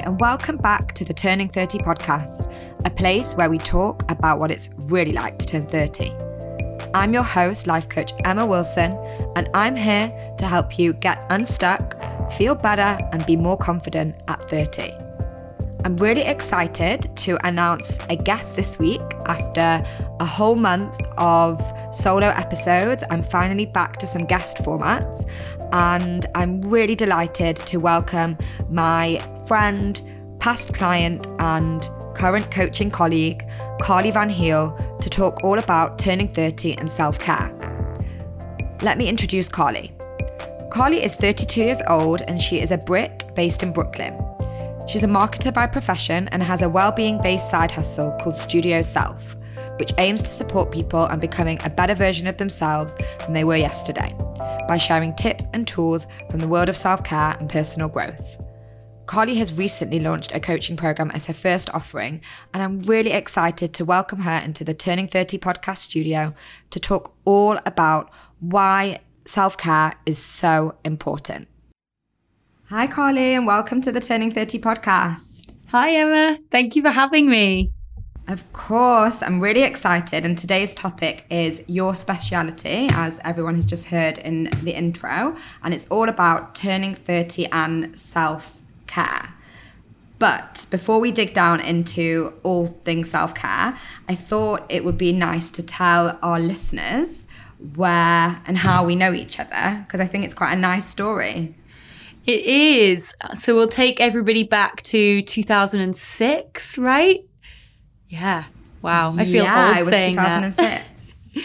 and welcome back to the Turning 30 podcast, a place where we talk about what it's really like to turn 30. I'm your host, life coach Emma Wilson, and I'm here to help you get unstuck, feel better, and be more confident at 30. I'm really excited to announce a guest this week after a whole month of solo episodes. I'm finally back to some guest formats, and I'm really delighted to welcome my friend, past client, and current coaching colleague, Carly Van Heel, to talk all about turning 30 and self care. Let me introduce Carly. Carly is 32 years old and she is a Brit based in Brooklyn. She's a marketer by profession and has a well-being based side hustle called Studio Self, which aims to support people and becoming a better version of themselves than they were yesterday by sharing tips and tools from the world of self-care and personal growth. Carly has recently launched a coaching program as her first offering, and I'm really excited to welcome her into the Turning 30 podcast studio to talk all about why self care is so important. Hi, Carly, and welcome to the Turning 30 podcast. Hi, Emma. Thank you for having me. Of course, I'm really excited. And today's topic is your speciality, as everyone has just heard in the intro. And it's all about turning 30 and self care. But before we dig down into all things self care, I thought it would be nice to tell our listeners where and how we know each other, because I think it's quite a nice story. It is. So we'll take everybody back to 2006, right? Yeah. Wow. I feel yeah, old it was saying 2006. that.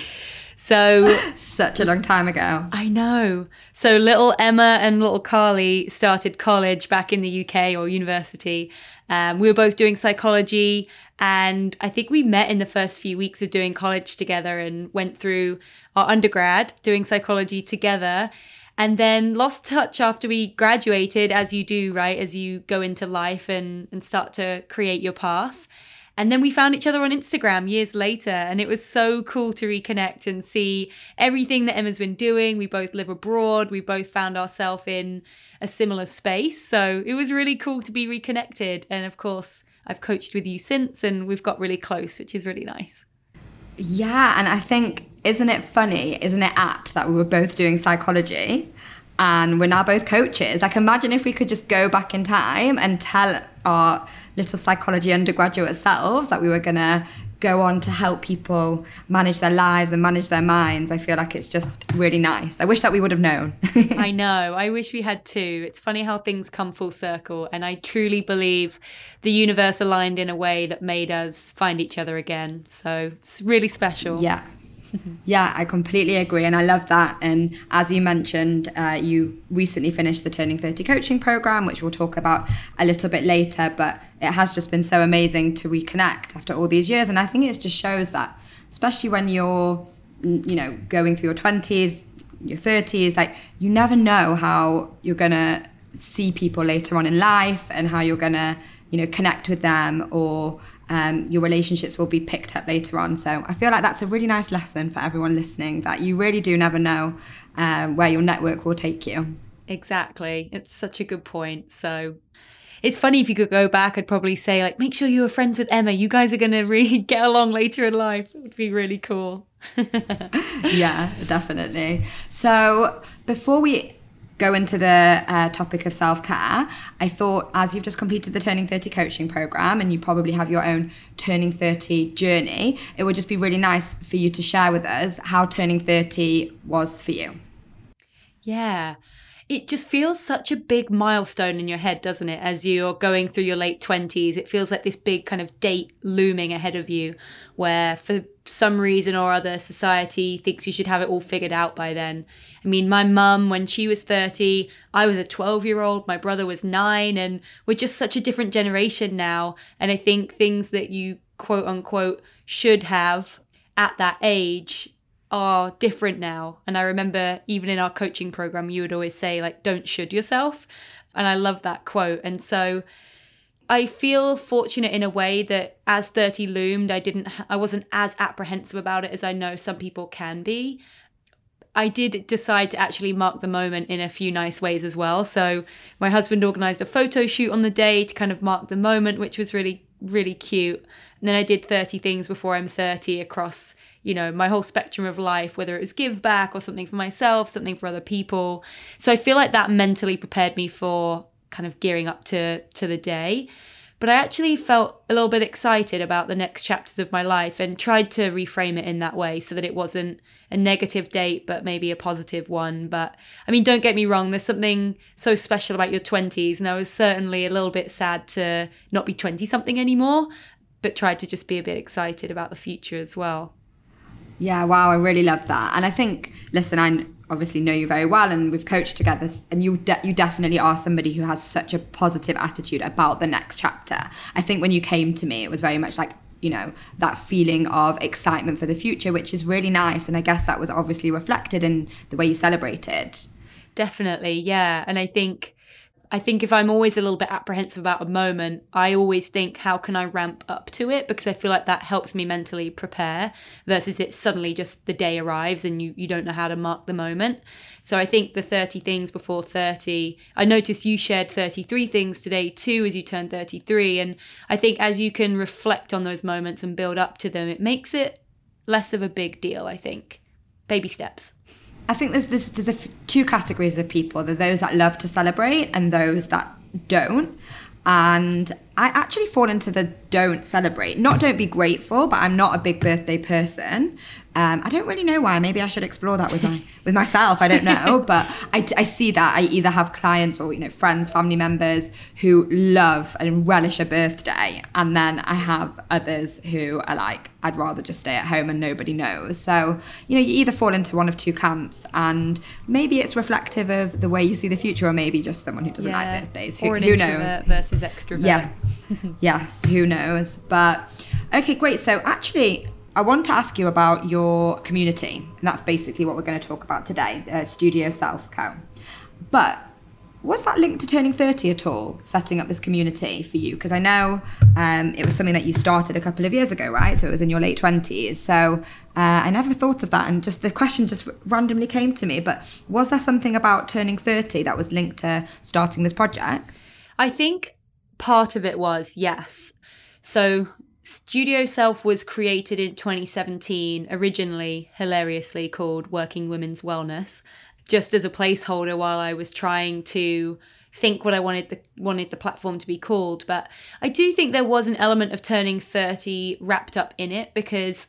So such a long time ago. I know. So little Emma and little Carly started college back in the UK or university. Um, we were both doing psychology, and I think we met in the first few weeks of doing college together and went through our undergrad doing psychology together. And then lost touch after we graduated, as you do, right? As you go into life and, and start to create your path. And then we found each other on Instagram years later, and it was so cool to reconnect and see everything that Emma's been doing. We both live abroad, we both found ourselves in a similar space. So it was really cool to be reconnected. And of course, I've coached with you since, and we've got really close, which is really nice. Yeah, and I think, isn't it funny, isn't it apt that we were both doing psychology? and we're now both coaches. Like, imagine if we could just go back in time and tell our little psychology undergraduate selves that we were going to go on to help people manage their lives and manage their minds. I feel like it's just really nice. I wish that we would have known. I know. I wish we had too. It's funny how things come full circle. And I truly believe the universe aligned in a way that made us find each other again. So it's really special. Yeah. Yeah, I completely agree. And I love that. And as you mentioned, uh, you recently finished the Turning 30 coaching program, which we'll talk about a little bit later. But it has just been so amazing to reconnect after all these years. And I think it just shows that, especially when you're, you know, going through your 20s, your 30s, like you never know how you're going to see people later on in life and how you're going to, you know, connect with them or um, your relationships will be picked up later on. So I feel like that's a really nice lesson for everyone listening that you really do never know um, where your network will take you. Exactly. It's such a good point. So it's funny if you could go back, I'd probably say, like, make sure you were friends with Emma. You guys are going to really get along later in life. It would be really cool. yeah, definitely. So before we go into the uh, topic of self care, I thought as you've just completed the Turning 30 coaching program and you probably have your own Turning 30 journey, it would just be really nice for you to share with us how Turning 30 was for you. Yeah it just feels such a big milestone in your head, doesn't it? As you're going through your late 20s, it feels like this big kind of date looming ahead of you, where for some reason or other, society thinks you should have it all figured out by then. I mean, my mum, when she was 30, I was a 12 year old, my brother was nine, and we're just such a different generation now. And I think things that you quote unquote should have at that age are different now. And I remember even in our coaching program, you would always say, like, don't should yourself. And I love that quote. And so I feel fortunate in a way that as 30 loomed, I didn't, I wasn't as apprehensive about it as I know some people can be. I did decide to actually mark the moment in a few nice ways as well. So my husband organized a photo shoot on the day to kind of mark the moment, which was really, really cute. And then I did 30 things before I'm 30 across, you know, my whole spectrum of life, whether it was give back or something for myself, something for other people. So I feel like that mentally prepared me for kind of gearing up to to the day. But I actually felt a little bit excited about the next chapters of my life and tried to reframe it in that way so that it wasn't a negative date, but maybe a positive one. But I mean, don't get me wrong, there's something so special about your 20s. And I was certainly a little bit sad to not be 20 something anymore, but tried to just be a bit excited about the future as well. Yeah, wow, I really love that. And I think, listen, I obviously know you very well and we've coached together and you de- you definitely are somebody who has such a positive attitude about the next chapter. I think when you came to me it was very much like you know that feeling of excitement for the future which is really nice and I guess that was obviously reflected in the way you celebrated. Definitely, yeah. And I think I think if I'm always a little bit apprehensive about a moment, I always think, how can I ramp up to it? Because I feel like that helps me mentally prepare versus it suddenly just the day arrives and you, you don't know how to mark the moment. So I think the 30 things before 30, I noticed you shared 33 things today too as you turn 33. And I think as you can reflect on those moments and build up to them, it makes it less of a big deal, I think. Baby steps. I think there's there's, there's two categories of people. There are those that love to celebrate and those that don't. And I actually fall into the don't celebrate. Not don't be grateful, but I'm not a big birthday person. Um, I don't really know why. Maybe I should explore that with my with myself. I don't know, but I, I see that I either have clients or you know friends, family members who love and relish a birthday, and then I have others who are like, I'd rather just stay at home and nobody knows. So you know, you either fall into one of two camps, and maybe it's reflective of the way you see the future, or maybe just someone who doesn't yeah. like birthdays. Who, or an who knows? versus extrovert. Yeah, yes. Who knows? But okay, great. So actually. I want to ask you about your community, and that's basically what we're going to talk about today, uh, Studio Self Co. But was that linked to turning 30 at all, setting up this community for you? Because I know um, it was something that you started a couple of years ago, right? So it was in your late 20s. So uh, I never thought of that. And just the question just randomly came to me. But was there something about turning 30 that was linked to starting this project? I think part of it was, yes. So Studio Self was created in 2017, originally hilariously called Working Women's Wellness, just as a placeholder while I was trying to think what I wanted the wanted the platform to be called. But I do think there was an element of turning 30 wrapped up in it because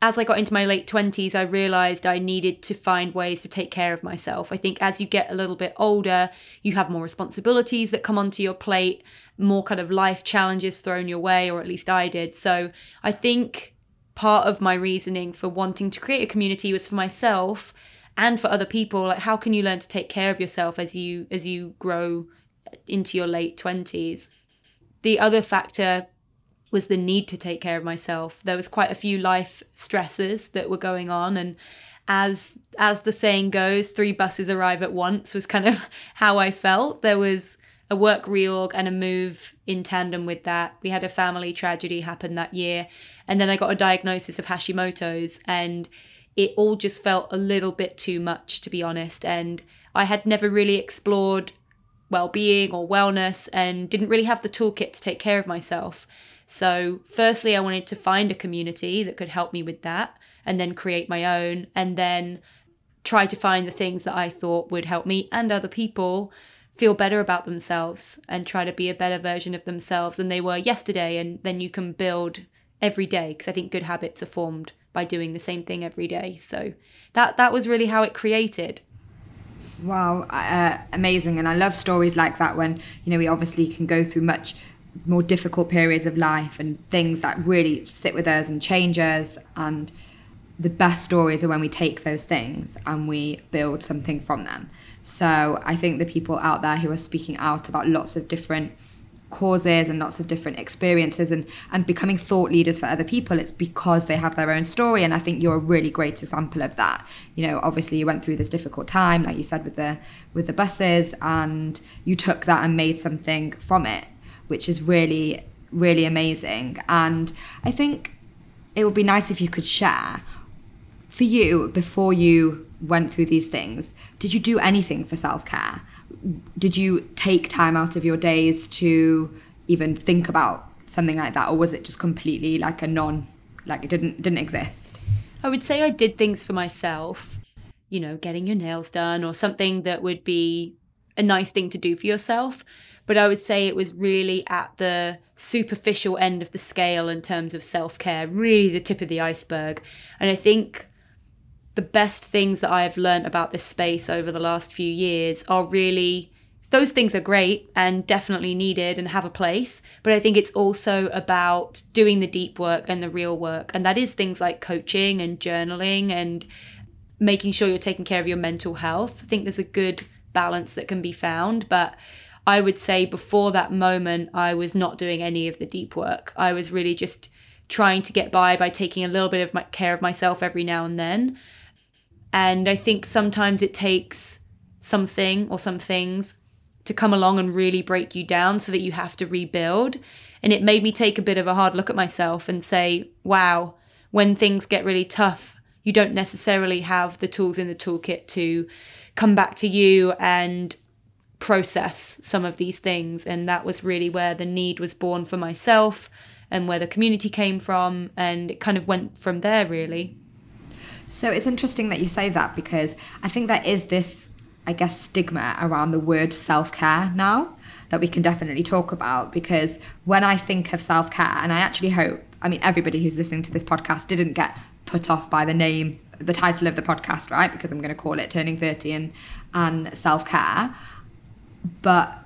as I got into my late 20s, I realized I needed to find ways to take care of myself. I think as you get a little bit older, you have more responsibilities that come onto your plate, more kind of life challenges thrown your way, or at least I did. So I think part of my reasoning for wanting to create a community was for myself and for other people like how can you learn to take care of yourself as you as you grow into your late 20s the other factor was the need to take care of myself. There was quite a few life stresses that were going on and as as the saying goes, three buses arrive at once was kind of how I felt. There was a work reorg and a move in tandem with that. We had a family tragedy happen that year and then I got a diagnosis of Hashimoto's and it all just felt a little bit too much to be honest and I had never really explored well-being or wellness and didn't really have the toolkit to take care of myself. So, firstly, I wanted to find a community that could help me with that and then create my own and then try to find the things that I thought would help me and other people feel better about themselves and try to be a better version of themselves than they were yesterday. And then you can build every day because I think good habits are formed by doing the same thing every day. So, that, that was really how it created. Wow, uh, amazing. And I love stories like that when, you know, we obviously can go through much more difficult periods of life and things that really sit with us and change us. And the best stories are when we take those things and we build something from them. So I think the people out there who are speaking out about lots of different causes and lots of different experiences and and becoming thought leaders for other people it's because they have their own story and I think you're a really great example of that you know obviously you went through this difficult time like you said with the with the buses and you took that and made something from it which is really, really amazing. And I think it would be nice if you could share for you before you went through these things, did you do anything for self care? Did you take time out of your days to even think about something like that, or was it just completely like a non, like it didn't didn't exist? I would say I did things for myself, you know, getting your nails done or something that would be a nice thing to do for yourself. But I would say it was really at the superficial end of the scale in terms of self care, really the tip of the iceberg. And I think the best things that I have learned about this space over the last few years are really those things are great and definitely needed and have a place. But I think it's also about doing the deep work and the real work. And that is things like coaching and journaling and making sure you're taking care of your mental health. I think there's a good balance that can be found. But I would say before that moment, I was not doing any of the deep work. I was really just trying to get by by taking a little bit of my, care of myself every now and then. And I think sometimes it takes something or some things to come along and really break you down so that you have to rebuild. And it made me take a bit of a hard look at myself and say, wow, when things get really tough, you don't necessarily have the tools in the toolkit to come back to you and process some of these things. And that was really where the need was born for myself and where the community came from. And it kind of went from there, really. So it's interesting that you say that because I think there is this I guess, stigma around the word self care now that we can definitely talk about. Because when I think of self care, and I actually hope, I mean, everybody who's listening to this podcast didn't get put off by the name, the title of the podcast, right? Because I'm going to call it Turning 30 and, and Self Care. But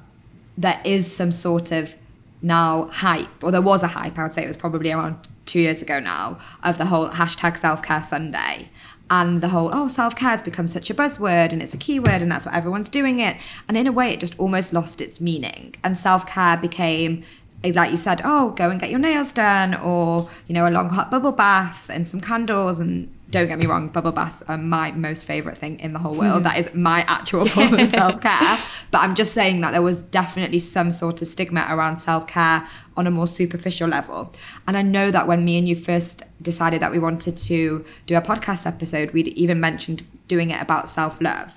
there is some sort of now hype, or there was a hype, I would say it was probably around two years ago now, of the whole hashtag self care Sunday. And the whole oh self-care has become such a buzzword and it's a keyword and that's what everyone's doing it. And in a way it just almost lost its meaning. And self-care became eh, like you said oh go and get your nails done or you know a long hot bubble bath and some candles and don't get me wrong, bubble baths are my most favorite thing in the whole world. Hmm. that is my actual form of self care. But I'm just saying that there was definitely some sort of stigma around self care on a more superficial level. And I know that when me and you first decided that we wanted to do a podcast episode, we'd even mentioned doing it about self love.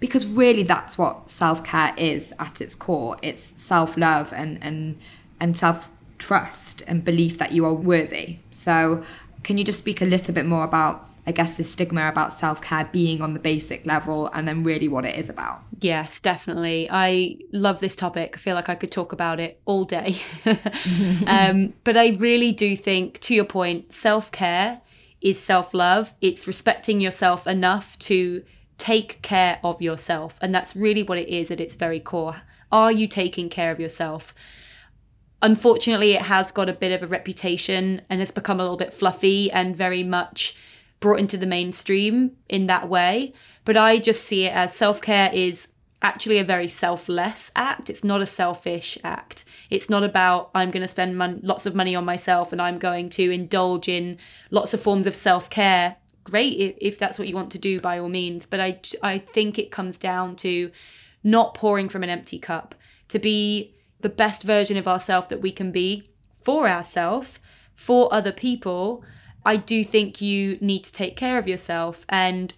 Because really, that's what self care is at its core. It's self love and, and, and self trust and belief that you are worthy. So can you just speak a little bit more about, I guess, the stigma about self care being on the basic level and then really what it is about? Yes, definitely. I love this topic. I feel like I could talk about it all day. um, but I really do think, to your point, self care is self love, it's respecting yourself enough to take care of yourself. And that's really what it is at its very core. Are you taking care of yourself? Unfortunately, it has got a bit of a reputation and has become a little bit fluffy and very much brought into the mainstream in that way. But I just see it as self care is actually a very selfless act. It's not a selfish act. It's not about I'm going to spend mon- lots of money on myself and I'm going to indulge in lots of forms of self care. Great if, if that's what you want to do, by all means. But I I think it comes down to not pouring from an empty cup. To be the best version of ourselves that we can be for ourselves, for other people, I do think you need to take care of yourself. And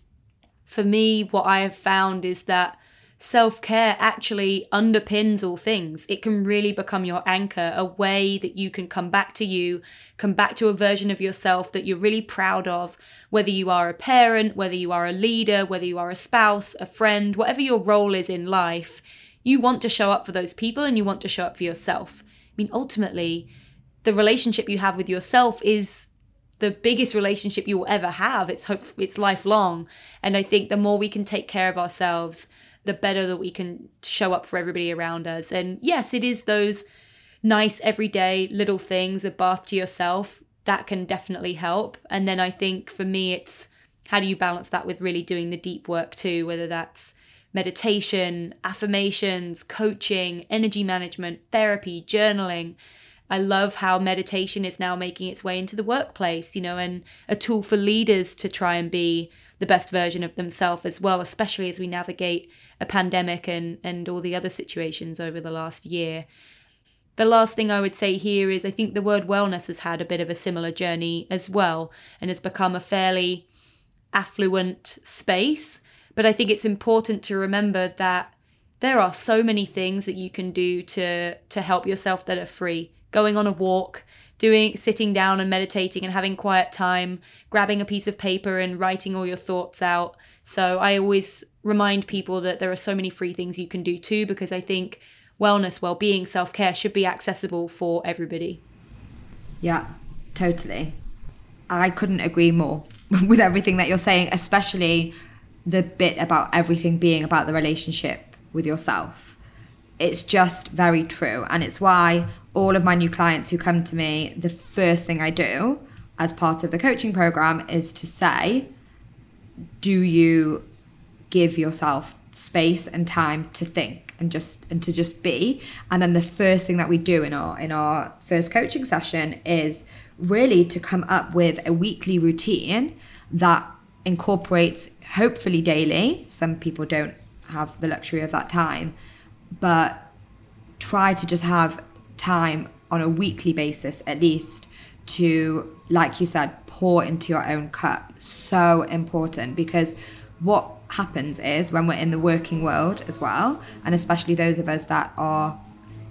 for me, what I have found is that self care actually underpins all things. It can really become your anchor, a way that you can come back to you, come back to a version of yourself that you're really proud of, whether you are a parent, whether you are a leader, whether you are a spouse, a friend, whatever your role is in life you want to show up for those people and you want to show up for yourself. I mean, ultimately, the relationship you have with yourself is the biggest relationship you will ever have. It's hope it's lifelong. And I think the more we can take care of ourselves, the better that we can show up for everybody around us. And yes, it is those nice everyday little things, a bath to yourself, that can definitely help. And then I think for me it's how do you balance that with really doing the deep work too, whether that's meditation, affirmations, coaching, energy management, therapy, journaling. I love how meditation is now making its way into the workplace, you know, and a tool for leaders to try and be the best version of themselves as well, especially as we navigate a pandemic and, and all the other situations over the last year. The last thing I would say here is I think the word wellness has had a bit of a similar journey as well and has become a fairly affluent space. But I think it's important to remember that there are so many things that you can do to to help yourself that are free. Going on a walk, doing sitting down and meditating and having quiet time, grabbing a piece of paper and writing all your thoughts out. So I always remind people that there are so many free things you can do too because I think wellness, well-being, self-care should be accessible for everybody. Yeah, totally. I couldn't agree more with everything that you're saying, especially the bit about everything being about the relationship with yourself. It's just very true. And it's why all of my new clients who come to me, the first thing I do as part of the coaching program is to say, do you give yourself space and time to think and just and to just be and then the first thing that we do in our in our first coaching session is really to come up with a weekly routine that incorporates hopefully daily some people don't have the luxury of that time but try to just have time on a weekly basis at least to like you said pour into your own cup. So important because what happens is when we're in the working world as well and especially those of us that are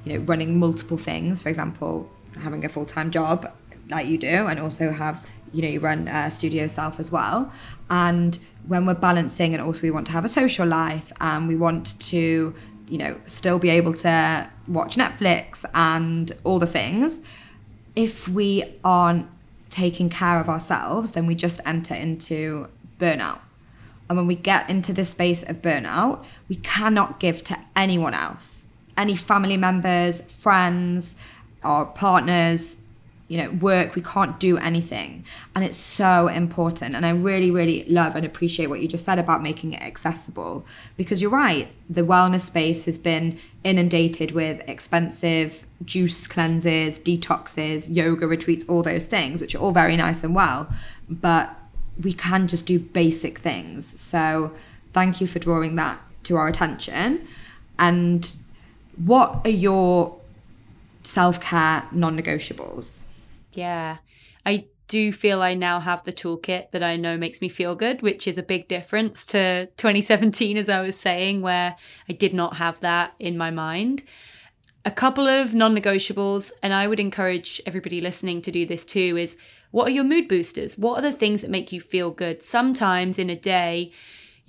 you know running multiple things for example having a full-time job like you do and also have you know you run a studio self as well and when we're balancing and also we want to have a social life and we want to you know, still be able to watch Netflix and all the things. If we aren't taking care of ourselves, then we just enter into burnout. And when we get into this space of burnout, we cannot give to anyone else, any family members, friends, or partners, you know, work, we can't do anything. And it's so important. And I really, really love and appreciate what you just said about making it accessible because you're right. The wellness space has been inundated with expensive juice cleanses, detoxes, yoga retreats, all those things, which are all very nice and well. But we can just do basic things. So thank you for drawing that to our attention. And what are your self care non negotiables? Yeah. I do feel I now have the toolkit that I know makes me feel good, which is a big difference to 2017, as I was saying, where I did not have that in my mind. A couple of non negotiables, and I would encourage everybody listening to do this too, is what are your mood boosters? What are the things that make you feel good? Sometimes in a day,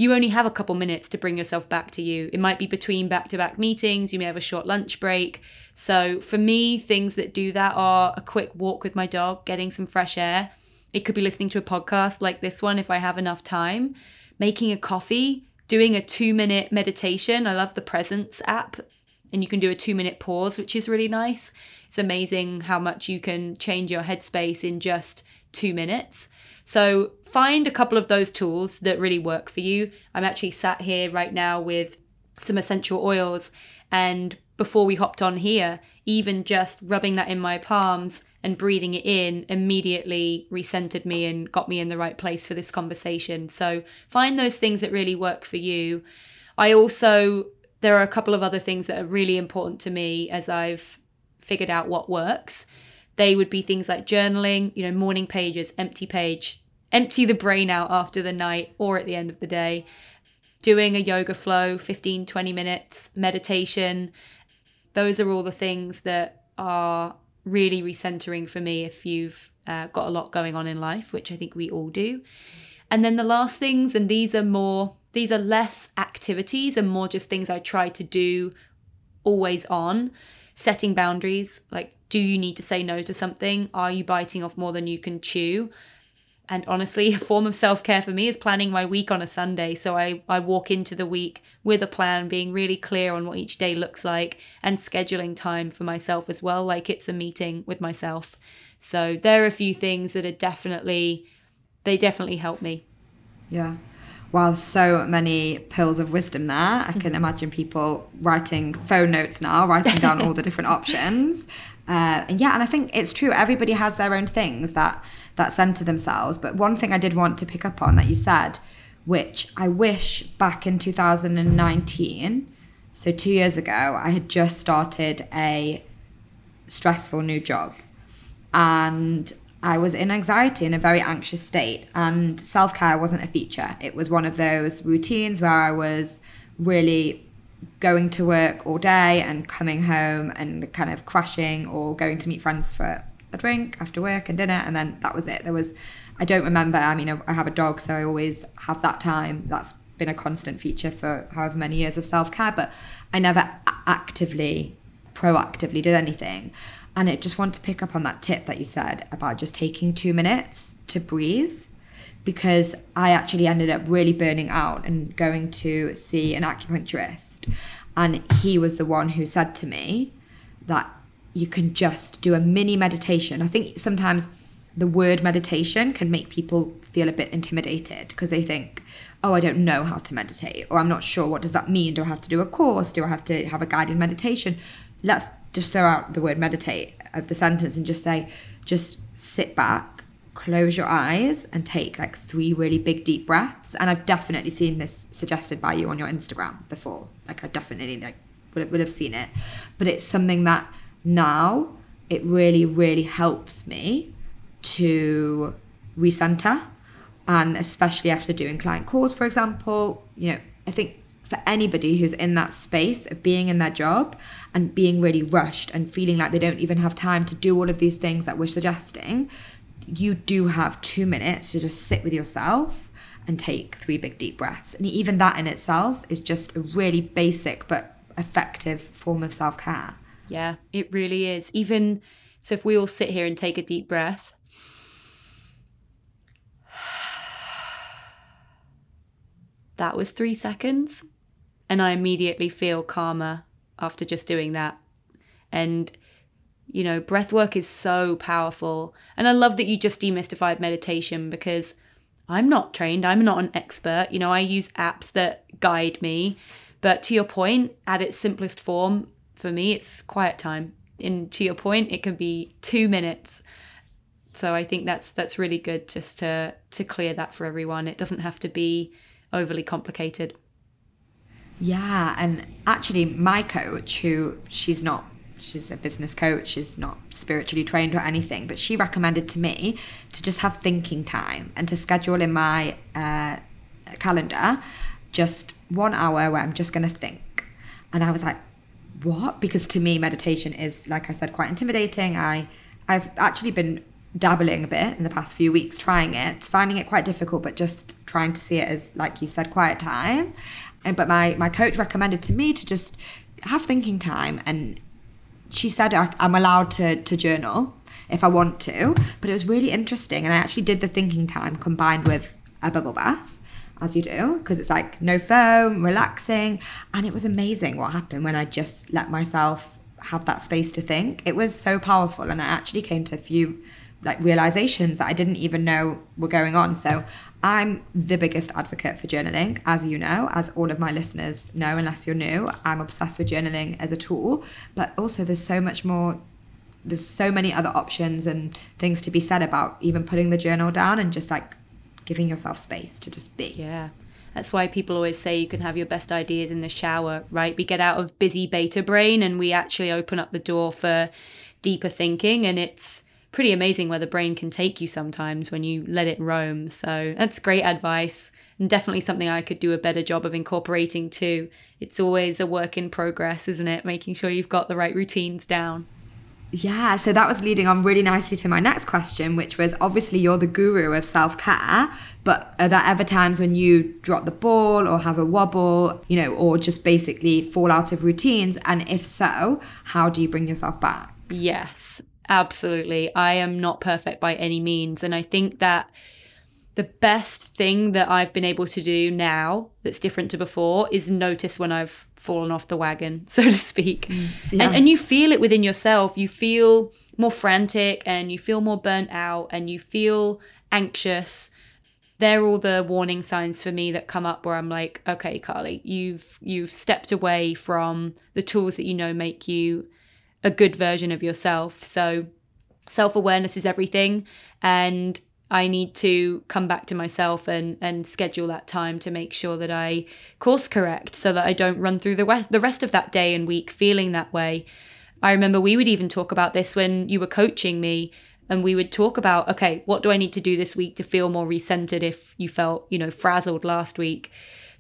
you only have a couple minutes to bring yourself back to you. It might be between back to back meetings, you may have a short lunch break. So, for me, things that do that are a quick walk with my dog, getting some fresh air. It could be listening to a podcast like this one if I have enough time, making a coffee, doing a two minute meditation. I love the Presence app, and you can do a two minute pause, which is really nice. It's amazing how much you can change your headspace in just two minutes. So find a couple of those tools that really work for you. I'm actually sat here right now with some essential oils and before we hopped on here, even just rubbing that in my palms and breathing it in immediately recentered me and got me in the right place for this conversation. So find those things that really work for you. I also, there are a couple of other things that are really important to me as I've figured out what works. They would be things like journaling, you know, morning pages, empty page, empty the brain out after the night or at the end of the day. Doing a yoga flow, 15, 20 minutes, meditation. Those are all the things that are really recentering for me if you've uh, got a lot going on in life, which I think we all do. And then the last things, and these are more, these are less activities and more just things I try to do always on, setting boundaries. Like do you need to say no to something? Are you biting off more than you can chew? And honestly, a form of self care for me is planning my week on a Sunday. So I, I walk into the week with a plan, being really clear on what each day looks like and scheduling time for myself as well, like it's a meeting with myself. So there are a few things that are definitely, they definitely help me. Yeah. While so many pills of wisdom there, I can mm-hmm. imagine people writing phone notes now, writing down all the different options. Uh, and yeah, and I think it's true. Everybody has their own things that that center themselves. But one thing I did want to pick up on that you said, which I wish back in 2019, so two years ago, I had just started a stressful new job, and I was in anxiety in a very anxious state, and self care wasn't a feature. It was one of those routines where I was really going to work all day and coming home and kind of crashing or going to meet friends for a drink after work and dinner, and then that was it. There was, I don't remember. I mean, I have a dog, so I always have that time. That's been a constant feature for however many years of self care, but I never actively, proactively did anything. And I just want to pick up on that tip that you said about just taking two minutes to breathe because I actually ended up really burning out and going to see an acupuncturist. And he was the one who said to me that you can just do a mini meditation. I think sometimes the word meditation can make people feel a bit intimidated because they think, oh, I don't know how to meditate, or I'm not sure what does that mean. Do I have to do a course? Do I have to have a guided meditation? Let's just throw out the word meditate of the sentence and just say, just sit back, close your eyes, and take like three really big deep breaths. And I've definitely seen this suggested by you on your Instagram before. Like I definitely like would, would have seen it, but it's something that now it really really helps me to recenter and especially after doing client calls for example you know i think for anybody who's in that space of being in their job and being really rushed and feeling like they don't even have time to do all of these things that we're suggesting you do have two minutes to just sit with yourself and take three big deep breaths and even that in itself is just a really basic but effective form of self-care yeah it really is even so if we all sit here and take a deep breath that was three seconds. And I immediately feel calmer after just doing that. And, you know, breath work is so powerful. And I love that you just demystified meditation because I'm not trained, I'm not an expert. You know, I use apps that guide me. But to your point, at its simplest form, for me, it's quiet time. And to your point, it can be two minutes. So I think that's that's really good just to to clear that for everyone. It doesn't have to be overly complicated. Yeah, and actually, my coach, who she's not, she's a business coach, she's not spiritually trained or anything, but she recommended to me to just have thinking time and to schedule in my uh, calendar just one hour where I'm just going to think. And I was like, what? Because to me, meditation is, like I said, quite intimidating. I, I've actually been dabbling a bit in the past few weeks, trying it, finding it quite difficult, but just trying to see it as, like you said, quiet time. And but my my coach recommended to me to just have thinking time, and she said I'm allowed to to journal if I want to. But it was really interesting, and I actually did the thinking time combined with a bubble bath. As you do, because it's like no foam, relaxing. And it was amazing what happened when I just let myself have that space to think. It was so powerful. And I actually came to a few like realizations that I didn't even know were going on. So I'm the biggest advocate for journaling, as you know, as all of my listeners know, unless you're new. I'm obsessed with journaling as a tool, but also there's so much more. There's so many other options and things to be said about even putting the journal down and just like giving yourself space to just be. Yeah. That's why people always say you can have your best ideas in the shower, right? We get out of busy beta brain and we actually open up the door for deeper thinking. And it's pretty amazing where the brain can take you sometimes when you let it roam. So that's great advice and definitely something I could do a better job of incorporating too. It's always a work in progress, isn't it? Making sure you've got the right routines down. Yeah, so that was leading on really nicely to my next question, which was obviously you're the guru of self care, but are there ever times when you drop the ball or have a wobble, you know, or just basically fall out of routines? And if so, how do you bring yourself back? Yes. Absolutely. I am not perfect by any means. And I think that the best thing that I've been able to do now that's different to before is notice when I've fallen off the wagon, so to speak. Mm, yeah. and, and you feel it within yourself. You feel more frantic and you feel more burnt out and you feel anxious. They're all the warning signs for me that come up where I'm like, okay, Carly, you've you've stepped away from the tools that you know make you a good version of yourself. So self awareness is everything. And I need to come back to myself and, and schedule that time to make sure that I course correct so that I don't run through the, we- the rest of that day and week feeling that way. I remember we would even talk about this when you were coaching me and we would talk about, okay, what do I need to do this week to feel more recentered if you felt, you know, frazzled last week?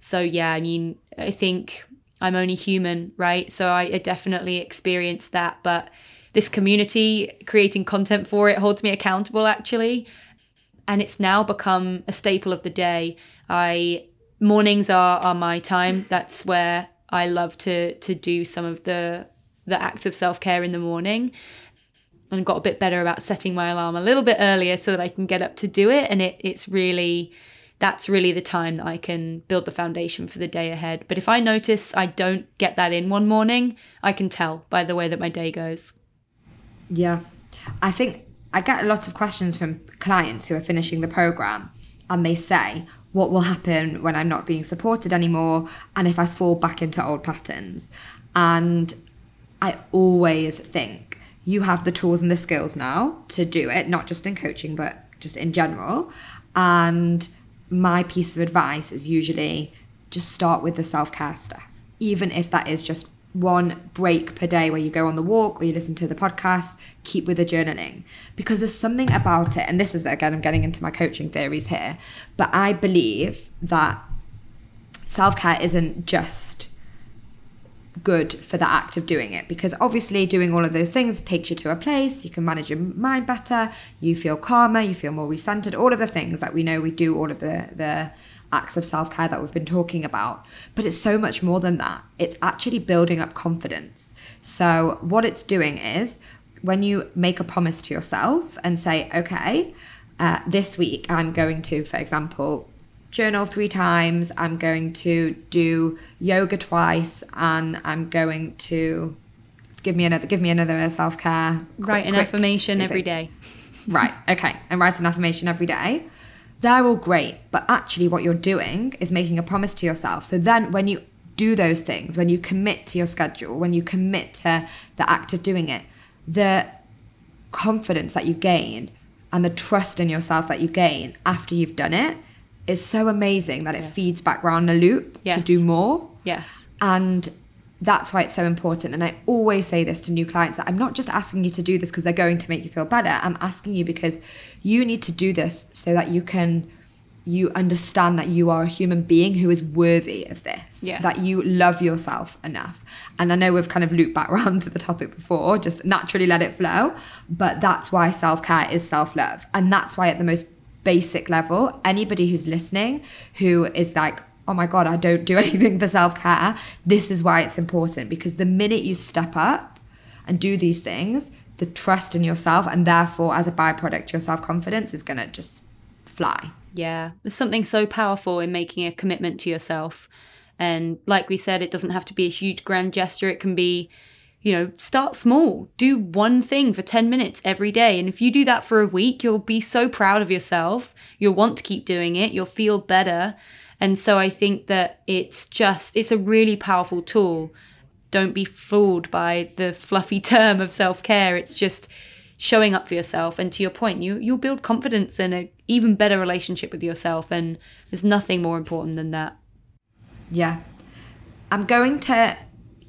So, yeah, I mean, I think I'm only human, right? So I, definitely experienced that. But this community, creating content for it, holds me accountable actually. And it's now become a staple of the day. I mornings are, are my time. That's where I love to to do some of the the acts of self care in the morning and got a bit better about setting my alarm a little bit earlier so that I can get up to do it. And it, it's really, that's really the time that I can build the foundation for the day ahead. But if I notice I don't get that in one morning, I can tell by the way that my day goes. Yeah. I think I get a lot of questions from clients who are finishing the program and they say, what will happen when I'm not being supported anymore and if I fall back into old patterns? And I always think you have the tools and the skills now to do it, not just in coaching, but just in general. And my piece of advice is usually just start with the self care stuff, even if that is just one break per day where you go on the walk or you listen to the podcast, keep with the journaling. Because there's something about it, and this is again, I'm getting into my coaching theories here, but I believe that self care isn't just good for the act of doing it. Because obviously doing all of those things takes you to a place you can manage your mind better you feel calmer you feel more recentered all of the things that we know we do all of the the acts of self-care that we've been talking about. But it's so much more than that. It's actually building up confidence. So what it's doing is when you make a promise to yourself and say okay uh, this week i'm going to for example journal three times. I'm going to do yoga twice, and I'm going to give me another give me another self care. Write an affirmation every day. right. Okay. And write an affirmation every day. They're all great, but actually, what you're doing is making a promise to yourself. So then, when you do those things, when you commit to your schedule, when you commit to the act of doing it, the confidence that you gain and the trust in yourself that you gain after you've done it is so amazing that it yes. feeds back around the loop yes. to do more. Yes. And that's why it's so important. And I always say this to new clients that I'm not just asking you to do this because they're going to make you feel better. I'm asking you because you need to do this so that you can you understand that you are a human being who is worthy of this. Yes. That you love yourself enough. And I know we've kind of looped back around to the topic before, just naturally let it flow. But that's why self-care is self-love. And that's why at the most basic level, anybody who's listening who is like, oh my God, I don't do anything for self care, this is why it's important because the minute you step up and do these things, the trust in yourself and therefore, as a byproduct, your self confidence is going to just fly. Yeah, there's something so powerful in making a commitment to yourself. And like we said, it doesn't have to be a huge grand gesture, it can be you know, start small. Do one thing for 10 minutes every day. And if you do that for a week, you'll be so proud of yourself. You'll want to keep doing it. You'll feel better. And so I think that it's just, it's a really powerful tool. Don't be fooled by the fluffy term of self care. It's just showing up for yourself. And to your point, you, you'll build confidence and an even better relationship with yourself. And there's nothing more important than that. Yeah. I'm going to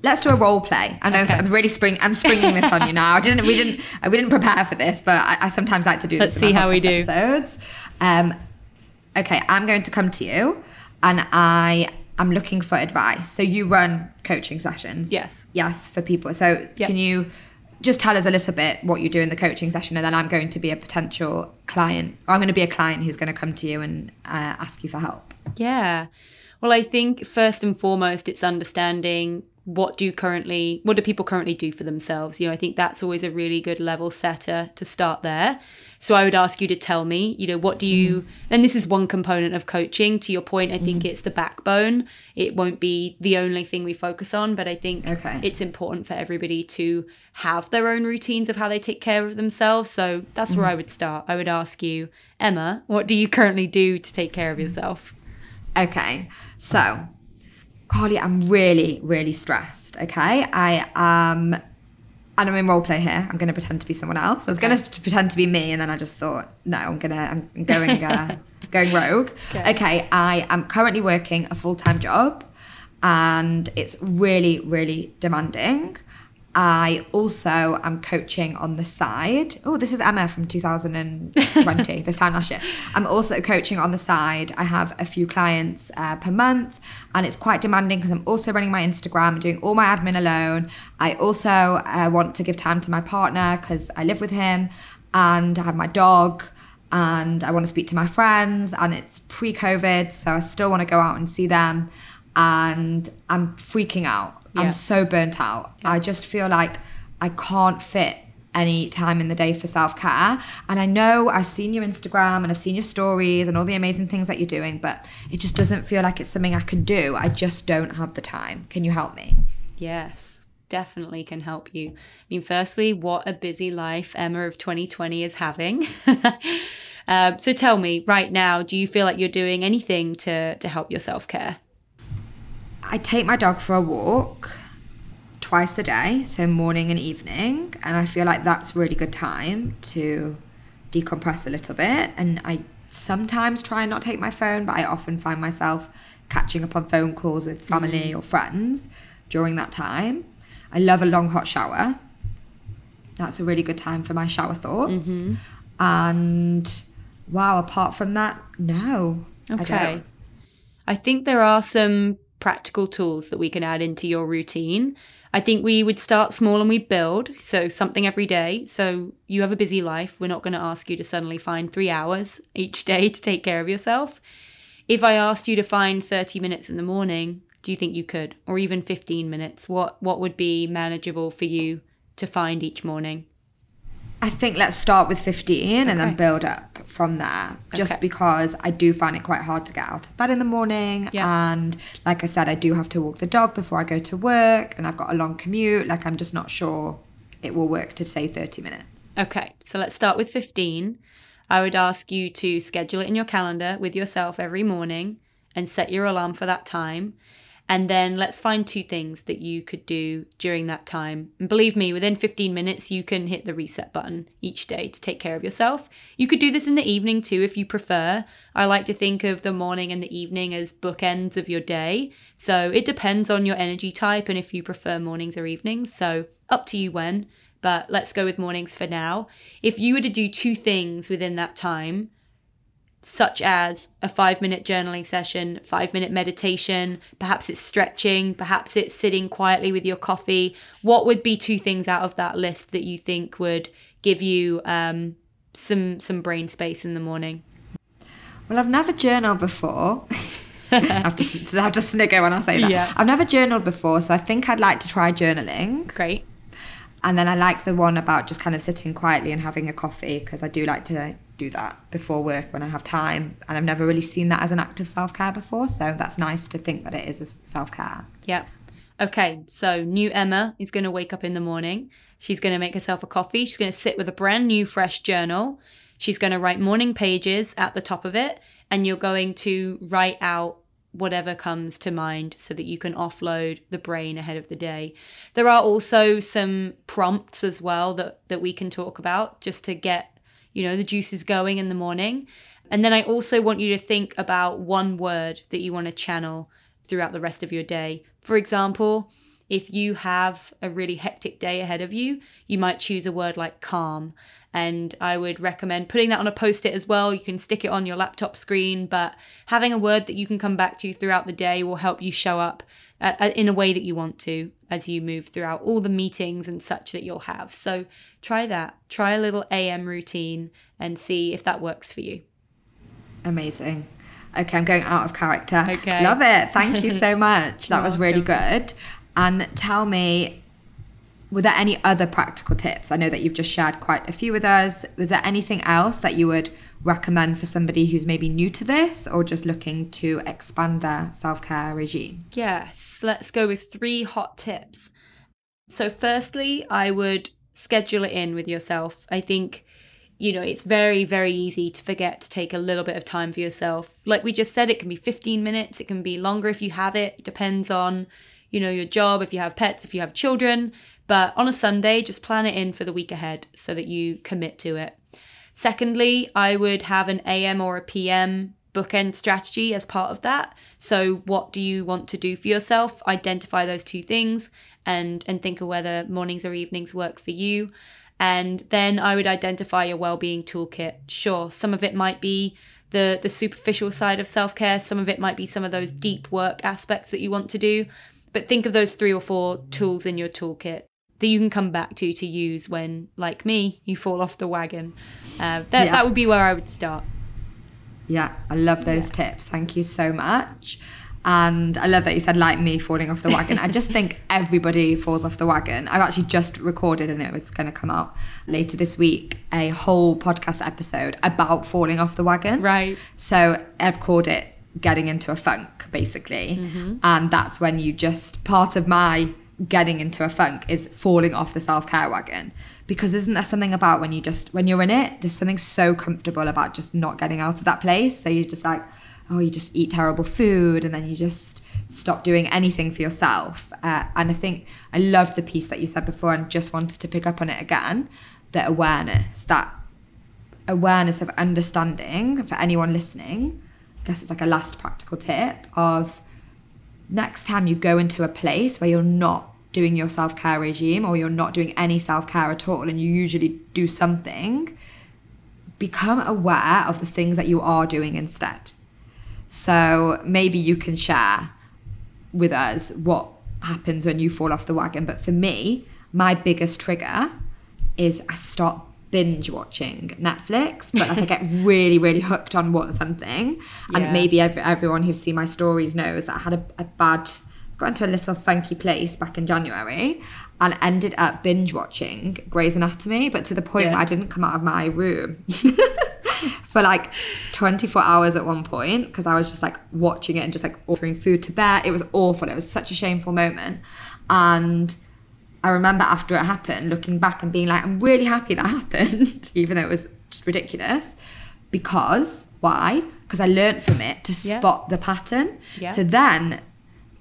let's do a role play. I know okay. I'm really spring. I'm springing this on you now. I didn't. We didn't. We didn't prepare for this, but I, I sometimes like to do. Let's this see how we do. Episodes. Um, okay, I'm going to come to you, and I am looking for advice. So you run coaching sessions. Yes. Yes, for people. So yep. can you? Just tell us a little bit what you do in the coaching session, and then I'm going to be a potential client, or I'm going to be a client who's going to come to you and uh, ask you for help. Yeah. Well, I think first and foremost, it's understanding what do currently what do people currently do for themselves? You know i think that's always a really good level setter to start there. So i would ask you to tell me you know what do you mm. and this is one component of coaching. To your point i think mm. it's the backbone. It won't be the only thing we focus on but i think okay. it's important for everybody to have their own routines of how they take care of themselves. So that's mm. where i would start. I would ask you emma what do you currently do to take care of yourself? Okay. So Carly, I'm really, really stressed. Okay. I am, and I'm in role play here. I'm going to pretend to be someone else. I was okay. going to pretend to be me, and then I just thought, no, I'm going to, I'm going, uh, going rogue. Okay. okay. I am currently working a full time job, and it's really, really demanding. I also am coaching on the side. Oh, this is Emma from 2020, this time last year. I'm also coaching on the side. I have a few clients uh, per month, and it's quite demanding because I'm also running my Instagram, and doing all my admin alone. I also uh, want to give time to my partner because I live with him, and I have my dog, and I want to speak to my friends. And it's pre COVID, so I still want to go out and see them. And I'm freaking out yeah. I'm so burnt out. Yeah. I just feel like I can't fit any time in the day for self care. And I know I've seen your Instagram and I've seen your stories and all the amazing things that you're doing, but it just doesn't feel like it's something I can do. I just don't have the time. Can you help me? Yes, definitely can help you. I mean, firstly, what a busy life Emma of 2020 is having. uh, so tell me right now, do you feel like you're doing anything to, to help your self care? I take my dog for a walk twice a day, so morning and evening, and I feel like that's really good time to decompress a little bit. And I sometimes try and not take my phone, but I often find myself catching up on phone calls with family mm. or friends during that time. I love a long hot shower. That's a really good time for my shower thoughts. Mm-hmm. And wow, apart from that, no. Okay. I, I think there are some practical tools that we can add into your routine. I think we would start small and we build. So, something every day. So, you have a busy life. We're not going to ask you to suddenly find three hours each day to take care of yourself. If I asked you to find 30 minutes in the morning, do you think you could? Or even 15 minutes? What, what would be manageable for you to find each morning? I think let's start with 15 and then build up from there. Just okay. because I do find it quite hard to get out of bed in the morning. Yeah. And like I said, I do have to walk the dog before I go to work and I've got a long commute. Like I'm just not sure it will work to say 30 minutes. Okay. So let's start with 15. I would ask you to schedule it in your calendar with yourself every morning and set your alarm for that time. And then let's find two things that you could do during that time. And believe me, within 15 minutes, you can hit the reset button each day to take care of yourself. You could do this in the evening too if you prefer. I like to think of the morning and the evening as bookends of your day. So it depends on your energy type and if you prefer mornings or evenings. So up to you when, but let's go with mornings for now. If you were to do two things within that time, such as a five minute journaling session, five minute meditation, perhaps it's stretching, perhaps it's sitting quietly with your coffee. What would be two things out of that list that you think would give you um, some some brain space in the morning? Well, I've never journaled before. I have to, I have to snigger when I say that. Yeah. I've never journaled before, so I think I'd like to try journaling. Great. And then I like the one about just kind of sitting quietly and having a coffee because I do like to do that before work when I have time. And I've never really seen that as an act of self care before. So that's nice to think that it is a self care. Yeah. Okay. So new Emma is going to wake up in the morning. She's going to make herself a coffee. She's going to sit with a brand new, fresh journal. She's going to write morning pages at the top of it. And you're going to write out whatever comes to mind so that you can offload the brain ahead of the day. There are also some prompts as well that that we can talk about just to get you know, the juice is going in the morning. And then I also want you to think about one word that you want to channel throughout the rest of your day. For example, if you have a really hectic day ahead of you, you might choose a word like calm. And I would recommend putting that on a post it as well. You can stick it on your laptop screen, but having a word that you can come back to throughout the day will help you show up uh, uh, in a way that you want to as you move throughout all the meetings and such that you'll have. So try that. Try a little AM routine and see if that works for you. Amazing. Okay, I'm going out of character. Okay. Love it. Thank you so much. That was really good. And tell me, were there any other practical tips? I know that you've just shared quite a few with us. Was there anything else that you would recommend for somebody who's maybe new to this or just looking to expand their self care regime? Yes, let's go with three hot tips. So, firstly, I would schedule it in with yourself. I think, you know, it's very, very easy to forget to take a little bit of time for yourself. Like we just said, it can be 15 minutes, it can be longer if you have it, it depends on, you know, your job, if you have pets, if you have children. But on a Sunday, just plan it in for the week ahead so that you commit to it. Secondly, I would have an AM or a PM bookend strategy as part of that. So what do you want to do for yourself? Identify those two things and and think of whether mornings or evenings work for you. And then I would identify your well-being toolkit. Sure, some of it might be the the superficial side of self-care, some of it might be some of those deep work aspects that you want to do, but think of those three or four tools in your toolkit that you can come back to to use when, like me, you fall off the wagon. Uh, that, yeah. that would be where I would start. Yeah, I love those yeah. tips. Thank you so much. And I love that you said, like me, falling off the wagon. I just think everybody falls off the wagon. I've actually just recorded, and it was going to come out later this week, a whole podcast episode about falling off the wagon. Right. So I've called it Getting into a Funk, basically. Mm-hmm. And that's when you just, part of my getting into a funk is falling off the self-care wagon. Because isn't there something about when you just when you're in it there's something so comfortable about just not getting out of that place. So you're just like oh you just eat terrible food and then you just stop doing anything for yourself. Uh, and i think i loved the piece that you said before and just wanted to pick up on it again the awareness that awareness of understanding for anyone listening. I guess it's like a last practical tip of next time you go into a place where you're not doing your self care regime or you're not doing any self care at all and you usually do something, become aware of the things that you are doing instead. So maybe you can share with us what happens when you fall off the wagon. But for me, my biggest trigger is I start binge watching Netflix, but like I get really, really hooked on what something. Yeah. And maybe everyone who's seen my stories knows that I had a, a bad got into a little funky place back in January and ended up binge watching Grey's Anatomy, but to the point yes. where I didn't come out of my room for like 24 hours at one point because I was just like watching it and just like ordering food to bear. It was awful. It was such a shameful moment. And I remember after it happened, looking back and being like, I'm really happy that happened, even though it was just ridiculous. Because why? Because I learned from it to yeah. spot the pattern. Yeah. So then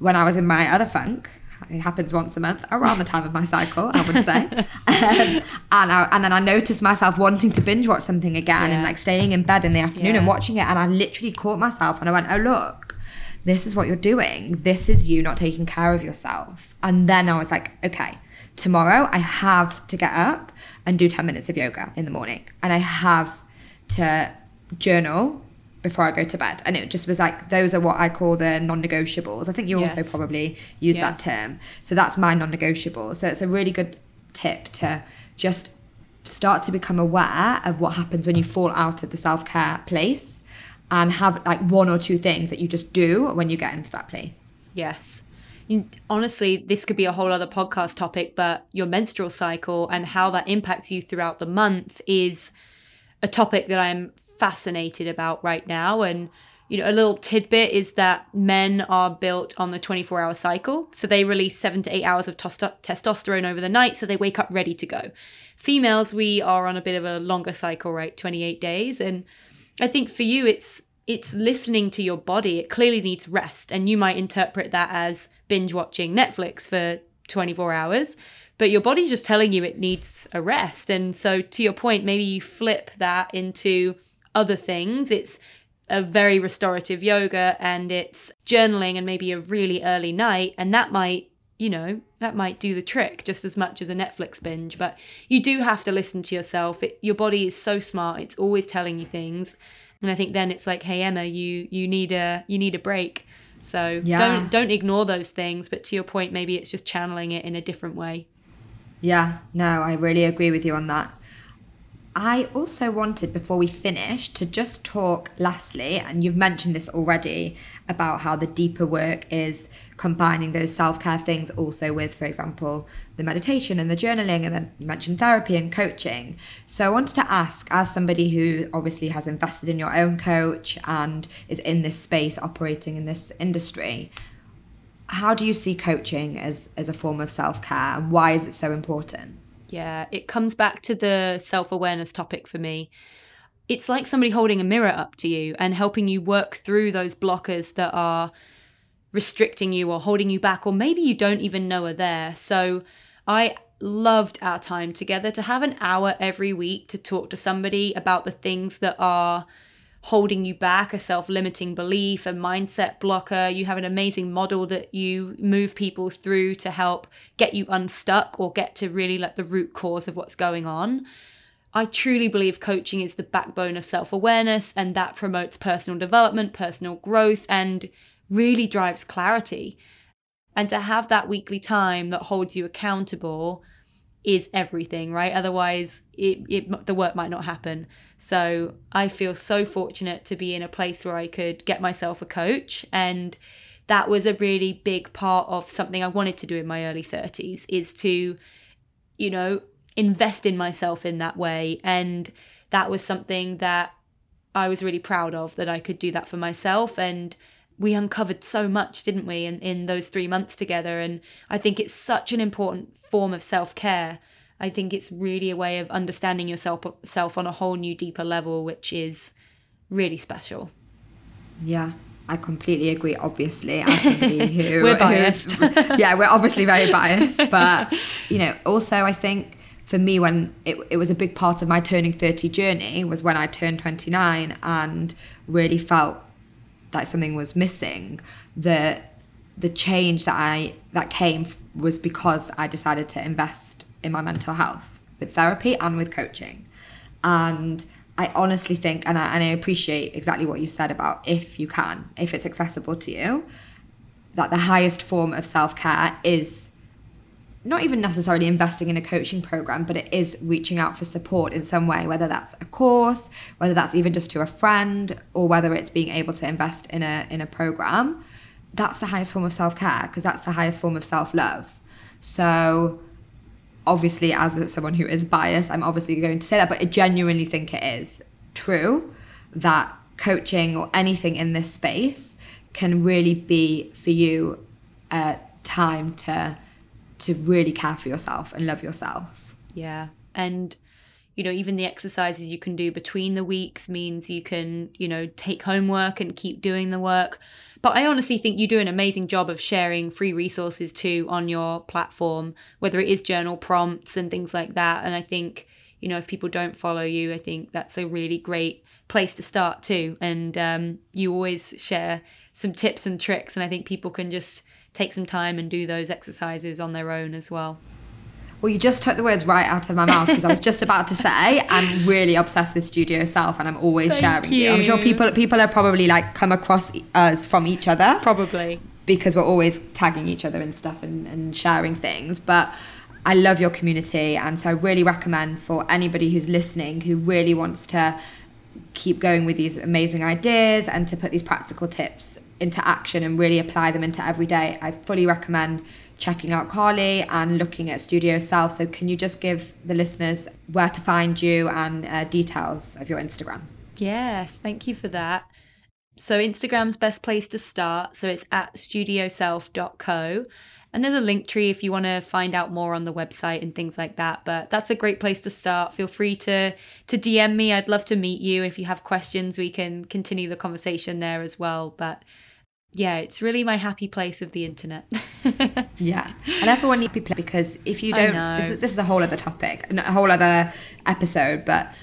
when I was in my other funk, it happens once a month around the time of my cycle, I would say. um, and I, and then I noticed myself wanting to binge watch something again yeah. and like staying in bed in the afternoon yeah. and watching it. And I literally caught myself and I went, oh, look, this is what you're doing. This is you not taking care of yourself. And then I was like, okay, tomorrow I have to get up and do 10 minutes of yoga in the morning. And I have to journal before I go to bed. And it just was like, those are what I call the non negotiables. I think you yes. also probably use yes. that term. So that's my non negotiable. So it's a really good tip to just start to become aware of what happens when you fall out of the self care place and have like one or two things that you just do when you get into that place. Yes. Honestly, this could be a whole other podcast topic, but your menstrual cycle and how that impacts you throughout the month is a topic that I'm fascinated about right now. And, you know, a little tidbit is that men are built on the 24 hour cycle. So they release seven to eight hours of testosterone over the night. So they wake up ready to go. Females, we are on a bit of a longer cycle, right? 28 days. And I think for you, it's, it's listening to your body. It clearly needs rest. And you might interpret that as binge watching Netflix for 24 hours but your body's just telling you it needs a rest. And so, to your point, maybe you flip that into other things. It's a very restorative yoga and it's journaling and maybe a really early night. And that might, you know, that might do the trick just as much as a Netflix binge. But you do have to listen to yourself. It, your body is so smart. It's always telling you things. And I think then it's like, hey Emma, you you need a you need a break. So yeah. don't don't ignore those things. But to your point, maybe it's just channeling it in a different way. Yeah, no, I really agree with you on that. I also wanted, before we finish, to just talk lastly, and you've mentioned this already, about how the deeper work is combining those self care things also with, for example, the meditation and the journaling, and then you mentioned therapy and coaching. So I wanted to ask, as somebody who obviously has invested in your own coach and is in this space operating in this industry, how do you see coaching as, as a form of self care and why is it so important? Yeah, it comes back to the self awareness topic for me. It's like somebody holding a mirror up to you and helping you work through those blockers that are restricting you or holding you back, or maybe you don't even know are there. So I loved our time together to have an hour every week to talk to somebody about the things that are holding you back, a self limiting belief, a mindset blocker. You have an amazing model that you move people through to help get you unstuck or get to really like the root cause of what's going on. I truly believe coaching is the backbone of self awareness and that promotes personal development, personal growth, and really drives clarity. And to have that weekly time that holds you accountable is everything, right? Otherwise, it, it, the work might not happen. So I feel so fortunate to be in a place where I could get myself a coach. And that was a really big part of something I wanted to do in my early 30s is to, you know, invest in myself in that way. And that was something that I was really proud of that I could do that for myself. And we uncovered so much, didn't we, in, in those three months together? And I think it's such an important form of self care. I think it's really a way of understanding yourself self on a whole new, deeper level, which is really special. Yeah, I completely agree. Obviously, as somebody who we're biased, who, yeah, we're obviously very biased. But you know, also I think for me, when it, it was a big part of my turning thirty journey was when I turned twenty nine and really felt that something was missing, the the change that I that came was because I decided to invest in my mental health with therapy and with coaching. And I honestly think, and I, and I appreciate exactly what you said about if you can, if it's accessible to you, that the highest form of self care is not even necessarily investing in a coaching program, but it is reaching out for support in some way, whether that's a course, whether that's even just to a friend, or whether it's being able to invest in a in a program. That's the highest form of self care because that's the highest form of self love. So, obviously, as someone who is biased, I'm obviously going to say that, but I genuinely think it is true that coaching or anything in this space can really be for you a time to to really care for yourself and love yourself. Yeah. And you know, even the exercises you can do between the weeks means you can, you know, take homework and keep doing the work. But I honestly think you do an amazing job of sharing free resources too on your platform, whether it is journal prompts and things like that. And I think, you know, if people don't follow you, I think that's a really great place to start too. And um, you always share some tips and tricks. And I think people can just take some time and do those exercises on their own as well. Well, you just took the words right out of my mouth because I was just about to say I'm really obsessed with Studio Self and I'm always Thank sharing you. you. I'm sure people people are probably like come across us from each other. Probably. Because we're always tagging each other and stuff and, and sharing things. But I love your community and so I really recommend for anybody who's listening who really wants to keep going with these amazing ideas and to put these practical tips into action and really apply them into every day, I fully recommend checking out Carly and looking at Studio Self. So, can you just give the listeners where to find you and uh, details of your Instagram? Yes, thank you for that. So, Instagram's best place to start. So, it's at studioself.co. And there's a link tree if you want to find out more on the website and things like that. But that's a great place to start. Feel free to to DM me. I'd love to meet you. If you have questions, we can continue the conversation there as well. But yeah, it's really my happy place of the internet. yeah, and everyone needs to be played because if you don't, this is, this is a whole other topic, a whole other episode. But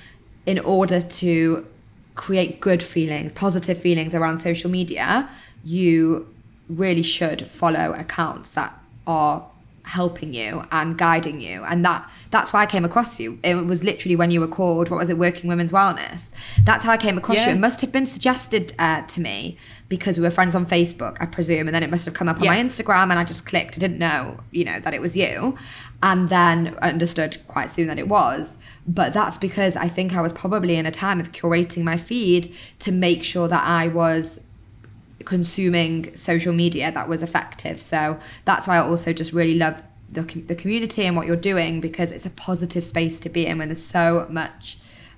in order to create good feelings, positive feelings around social media, you really should follow accounts that are helping you and guiding you. And that that's why I came across you. It was literally when you were called what was it working women's wellness? That's how I came across yes. you. It must have been suggested uh, to me because we were friends on Facebook I presume and then it must have come up on yes. my Instagram and I just clicked. I didn't know you know that it was you. And then understood quite soon that it was. But that's because I think I was probably in a time of curating my feed to make sure that I was consuming social media that was effective. So that's why I also just really love the, the community and what you're doing because it's a positive space to be in when there's so much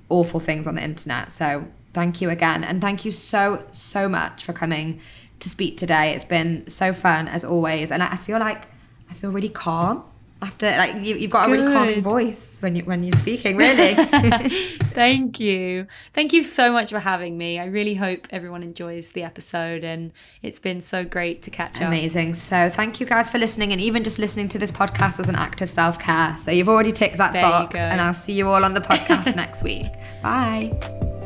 awful things on the internet. So thank you again. And thank you so, so much for coming to speak today. It's been so fun as always. And I feel like I feel really calm after like you, have got a Good. really calming voice when you when you're speaking really. Thank you. Thank you so much for having me. I really hope everyone enjoys the episode and it's been so great to catch amazing. up. Amazing. So thank you guys for listening and even just listening to this podcast was an act of self-care. So you've already ticked that there box and i'll see you all on the podcast next week. Bye